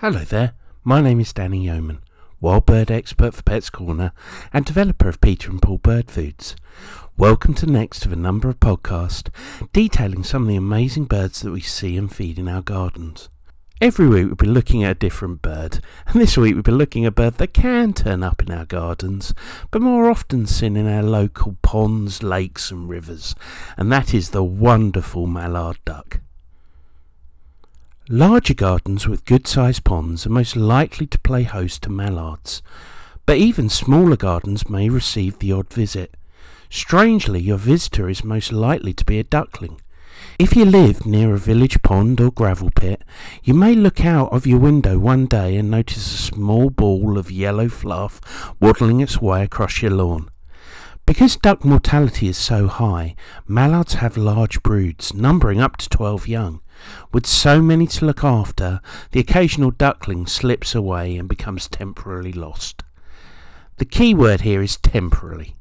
Hello there, my name is Danny Yeoman, wild bird expert for Pets Corner and developer of Peter and Paul Bird Foods. Welcome to next of a number of podcasts detailing some of the amazing birds that we see and feed in our gardens. Every week we'll be looking at a different bird, and this week we'll be looking at a bird that can turn up in our gardens, but more often seen in our local ponds, lakes and rivers, and that is the wonderful mallard duck. Larger gardens with good sized ponds are most likely to play host to mallards, but even smaller gardens may receive the odd visit. Strangely, your visitor is most likely to be a duckling. If you live near a village pond or gravel pit, you may look out of your window one day and notice a small ball of yellow fluff waddling its way across your lawn. Because duck mortality is so high, mallards have large broods, numbering up to 12 young. With so many to look after, the occasional duckling slips away and becomes temporarily lost. The key word here is temporarily.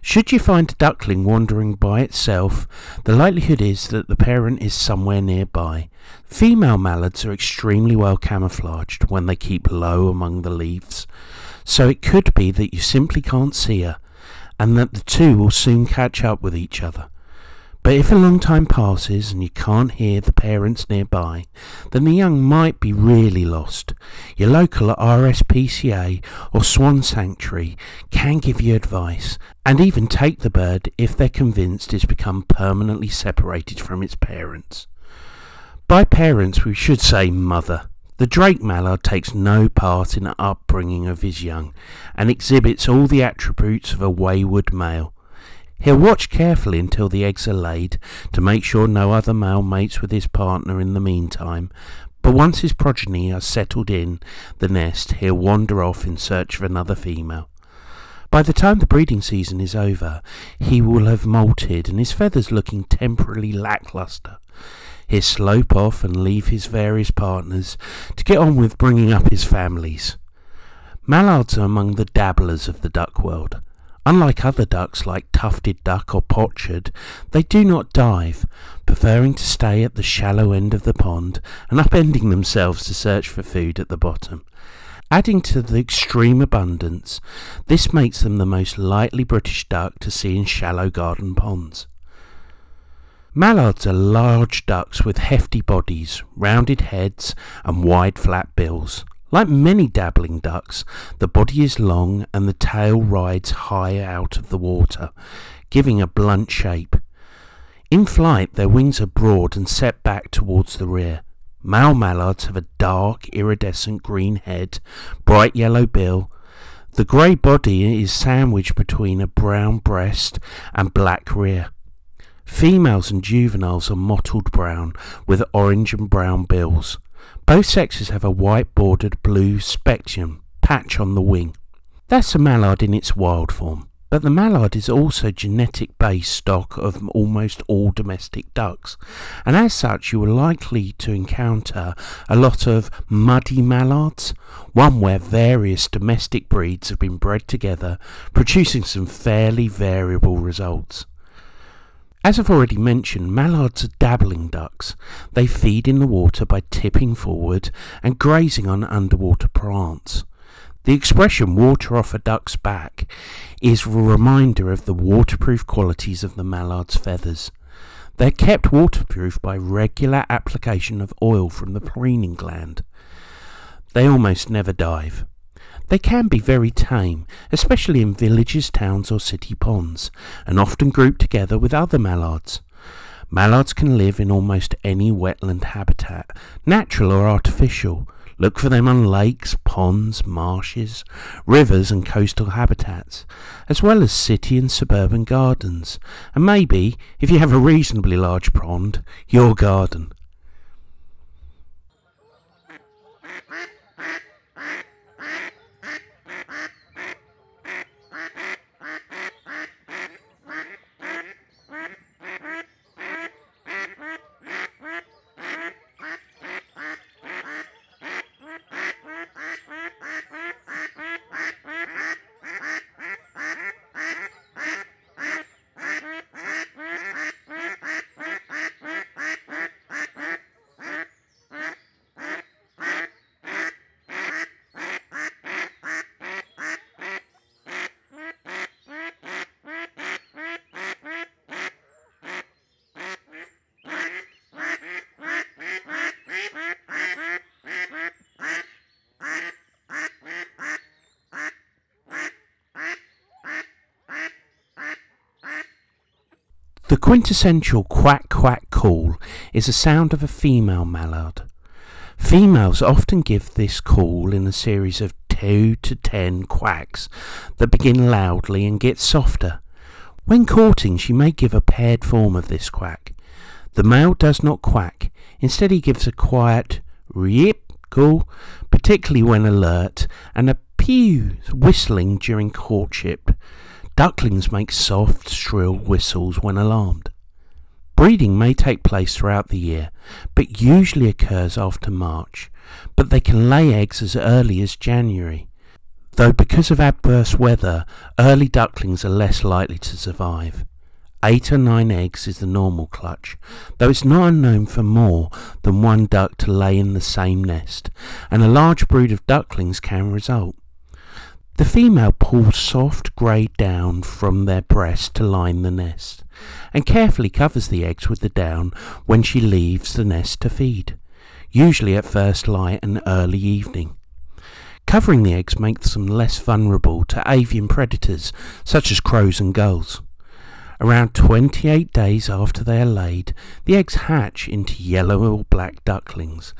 Should you find a duckling wandering by itself, the likelihood is that the parent is somewhere nearby. Female mallards are extremely well camouflaged when they keep low among the leaves, so it could be that you simply can't see her, and that the two will soon catch up with each other. But if a long time passes and you can't hear the parents nearby, then the young might be really lost. Your local RSPCA or Swan Sanctuary can give you advice and even take the bird if they're convinced it's become permanently separated from its parents. By parents, we should say mother. The Drake mallard takes no part in the upbringing of his young and exhibits all the attributes of a wayward male. He'll watch carefully until the eggs are laid to make sure no other male mates with his partner in the meantime, but once his progeny are settled in the nest, he'll wander off in search of another female. By the time the breeding season is over, he will have molted and his feathers looking temporarily lackluster. He'll slope off and leave his various partners to get on with bringing up his families. Mallards are among the dabblers of the duck world. Unlike other ducks like tufted duck or pochard, they do not dive, preferring to stay at the shallow end of the pond and upending themselves to search for food at the bottom. Adding to the extreme abundance, this makes them the most likely British duck to see in shallow garden ponds. Mallards are large ducks with hefty bodies, rounded heads, and wide flat bills. Like many dabbling ducks, the body is long and the tail rides high out of the water, giving a blunt shape. In flight, their wings are broad and set back towards the rear. Male mallards have a dark, iridescent green head, bright yellow bill. The grey body is sandwiched between a brown breast and black rear. Females and juveniles are mottled brown with orange and brown bills. Both sexes have a white bordered blue speculum patch on the wing. That's a mallard in its wild form, but the mallard is also genetic base stock of almost all domestic ducks, and as such you are likely to encounter a lot of muddy mallards, one where various domestic breeds have been bred together, producing some fairly variable results. As I've already mentioned, mallards are dabbling ducks. They feed in the water by tipping forward and grazing on underwater plants. The expression water off a duck's back is a reminder of the waterproof qualities of the mallard's feathers. They're kept waterproof by regular application of oil from the preening gland. They almost never dive. They can be very tame, especially in villages, towns, or city ponds, and often grouped together with other mallards. Mallards can live in almost any wetland habitat, natural or artificial. Look for them on lakes, ponds, marshes, rivers, and coastal habitats, as well as city and suburban gardens, and maybe, if you have a reasonably large pond, your garden. The quintessential quack quack call is the sound of a female mallard. Females often give this call in a series of two to ten quacks that begin loudly and get softer. When courting, she may give a paired form of this quack. The male does not quack, instead, he gives a quiet rip call, particularly when alert, and a pew whistling during courtship. Ducklings make soft, shrill whistles when alarmed. Breeding may take place throughout the year, but usually occurs after March, but they can lay eggs as early as January. Though because of adverse weather, early ducklings are less likely to survive. Eight or nine eggs is the normal clutch, though it's not unknown for more than one duck to lay in the same nest, and a large brood of ducklings can result. The female pulls soft grey down from their breast to line the nest, and carefully covers the eggs with the down when she leaves the nest to feed, usually at first light and early evening. Covering the eggs makes them less vulnerable to avian predators such as crows and gulls. Around 28 days after they are laid, the eggs hatch into yellow or black ducklings,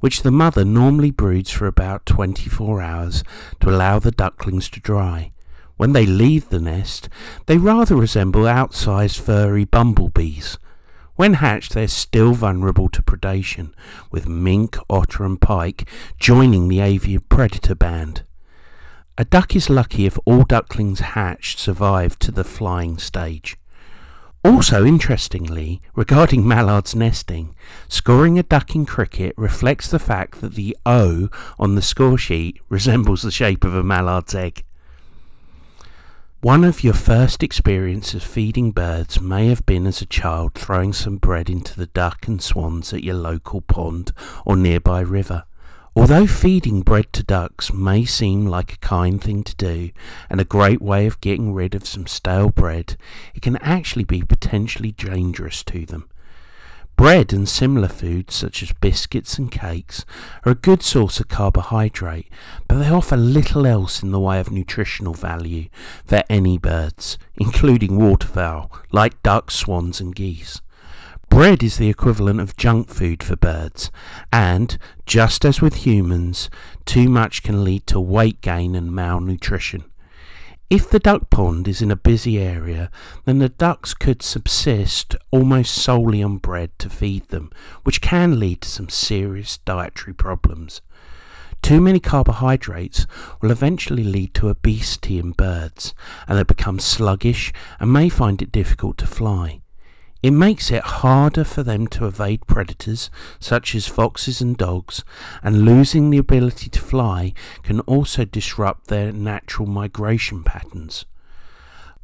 which the mother normally broods for about 24 hours to allow the ducklings to dry. When they leave the nest, they rather resemble outsized furry bumblebees. When hatched, they're still vulnerable to predation, with mink, otter, and pike joining the avian predator band. A duck is lucky if all ducklings hatched survive to the flying stage. Also, interestingly, regarding mallards nesting, scoring a duck in cricket reflects the fact that the O on the score sheet resembles the shape of a mallard's egg. One of your first experiences feeding birds may have been as a child throwing some bread into the duck and swans at your local pond or nearby river. Although feeding bread to ducks may seem like a kind thing to do and a great way of getting rid of some stale bread, it can actually be potentially dangerous to them. Bread and similar foods such as biscuits and cakes are a good source of carbohydrate, but they offer little else in the way of nutritional value for any birds, including waterfowl like ducks, swans and geese. Bread is the equivalent of junk food for birds, and, just as with humans, too much can lead to weight gain and malnutrition. If the duck pond is in a busy area, then the ducks could subsist almost solely on bread to feed them, which can lead to some serious dietary problems. Too many carbohydrates will eventually lead to obesity in birds, and they become sluggish and may find it difficult to fly. It makes it harder for them to evade predators such as foxes and dogs, and losing the ability to fly can also disrupt their natural migration patterns.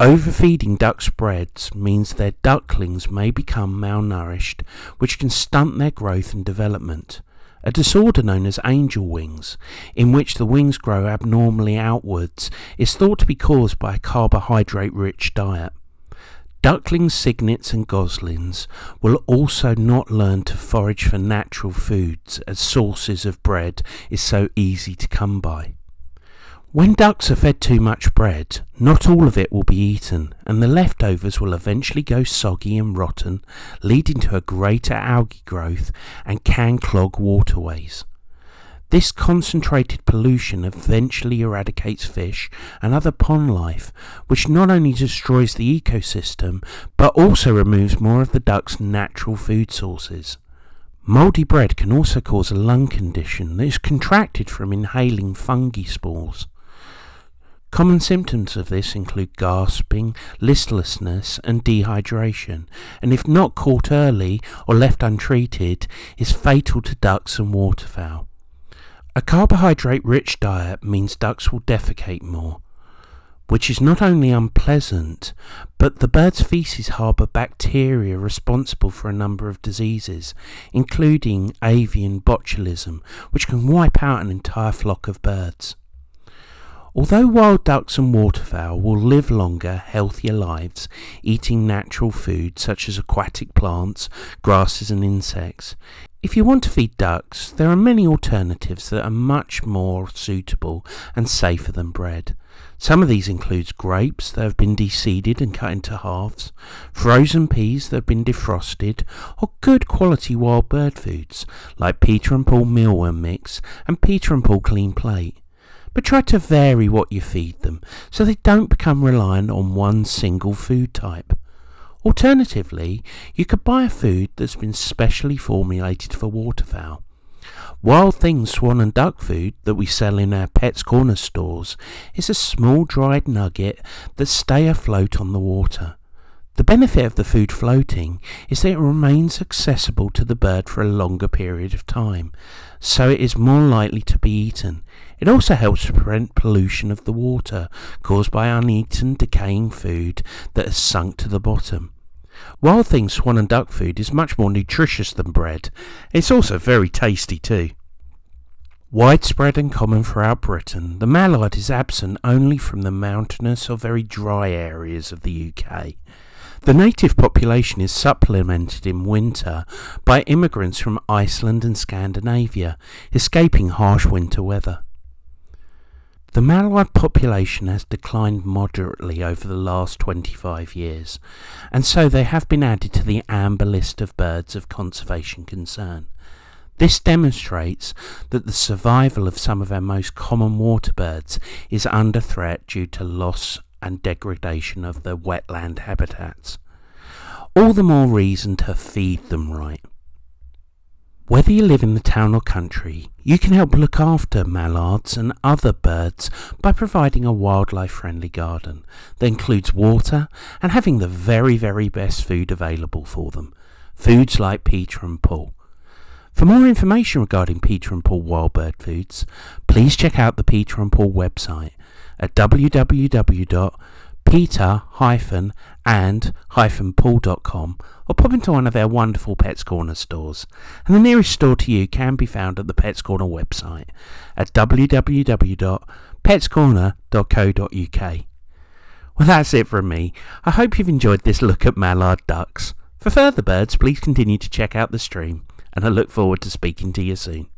Overfeeding ducks' breads means their ducklings may become malnourished, which can stunt their growth and development. A disorder known as angel wings, in which the wings grow abnormally outwards, is thought to be caused by a carbohydrate rich diet. Ducklings, cygnets, and goslings will also not learn to forage for natural foods as sources of bread is so easy to come by. When ducks are fed too much bread, not all of it will be eaten, and the leftovers will eventually go soggy and rotten, leading to a greater algae growth and can clog waterways. This concentrated pollution eventually eradicates fish and other pond life, which not only destroys the ecosystem but also removes more of the duck's natural food sources. Mouldy bread can also cause a lung condition that is contracted from inhaling fungi spores. Common symptoms of this include gasping, listlessness, and dehydration, and if not caught early or left untreated, is fatal to ducks and waterfowl. A carbohydrate rich diet means ducks will defecate more, which is not only unpleasant, but the bird's feces harbour bacteria responsible for a number of diseases, including avian botulism, which can wipe out an entire flock of birds. Although wild ducks and waterfowl will live longer, healthier lives, eating natural food such as aquatic plants, grasses, and insects, If you want to feed ducks, there are many alternatives that are much more suitable and safer than bread. Some of these include grapes that have been deseeded and cut into halves, frozen peas that have been defrosted, or good quality wild bird foods like Peter and Paul mealworm mix and Peter and Paul clean plate. But try to vary what you feed them so they don't become reliant on one single food type. Alternatively, you could buy a food that's been specially formulated for waterfowl. Wild Things Swan and Duck food that we sell in our Pets Corner stores is a small dried nugget that stay afloat on the water. The benefit of the food floating is that it remains accessible to the bird for a longer period of time, so it is more likely to be eaten. It also helps to prevent pollution of the water caused by uneaten decaying food that has sunk to the bottom. Wild Thing swan and duck food is much more nutritious than bread. It's also very tasty too. Widespread and common throughout Britain, the mallard is absent only from the mountainous or very dry areas of the UK. The native population is supplemented in winter by immigrants from Iceland and Scandinavia, escaping harsh winter weather. The mallard population has declined moderately over the last 25 years, and so they have been added to the amber list of birds of conservation concern. This demonstrates that the survival of some of our most common water birds is under threat due to loss and degradation of their wetland habitats. All the more reason to feed them right. Whether you live in the town or country, you can help look after mallards and other birds by providing a wildlife friendly garden that includes water and having the very, very best food available for them. Foods like Peter and Paul. For more information regarding Peter and Paul wild bird foods, please check out the Peter and Paul website at www peter-and-paul.com or pop into one of our wonderful Pets Corner stores. And the nearest store to you can be found at the Pets Corner website at www.petscorner.co.uk. Well, that's it from me. I hope you've enjoyed this look at mallard ducks. For further birds, please continue to check out the stream, and I look forward to speaking to you soon.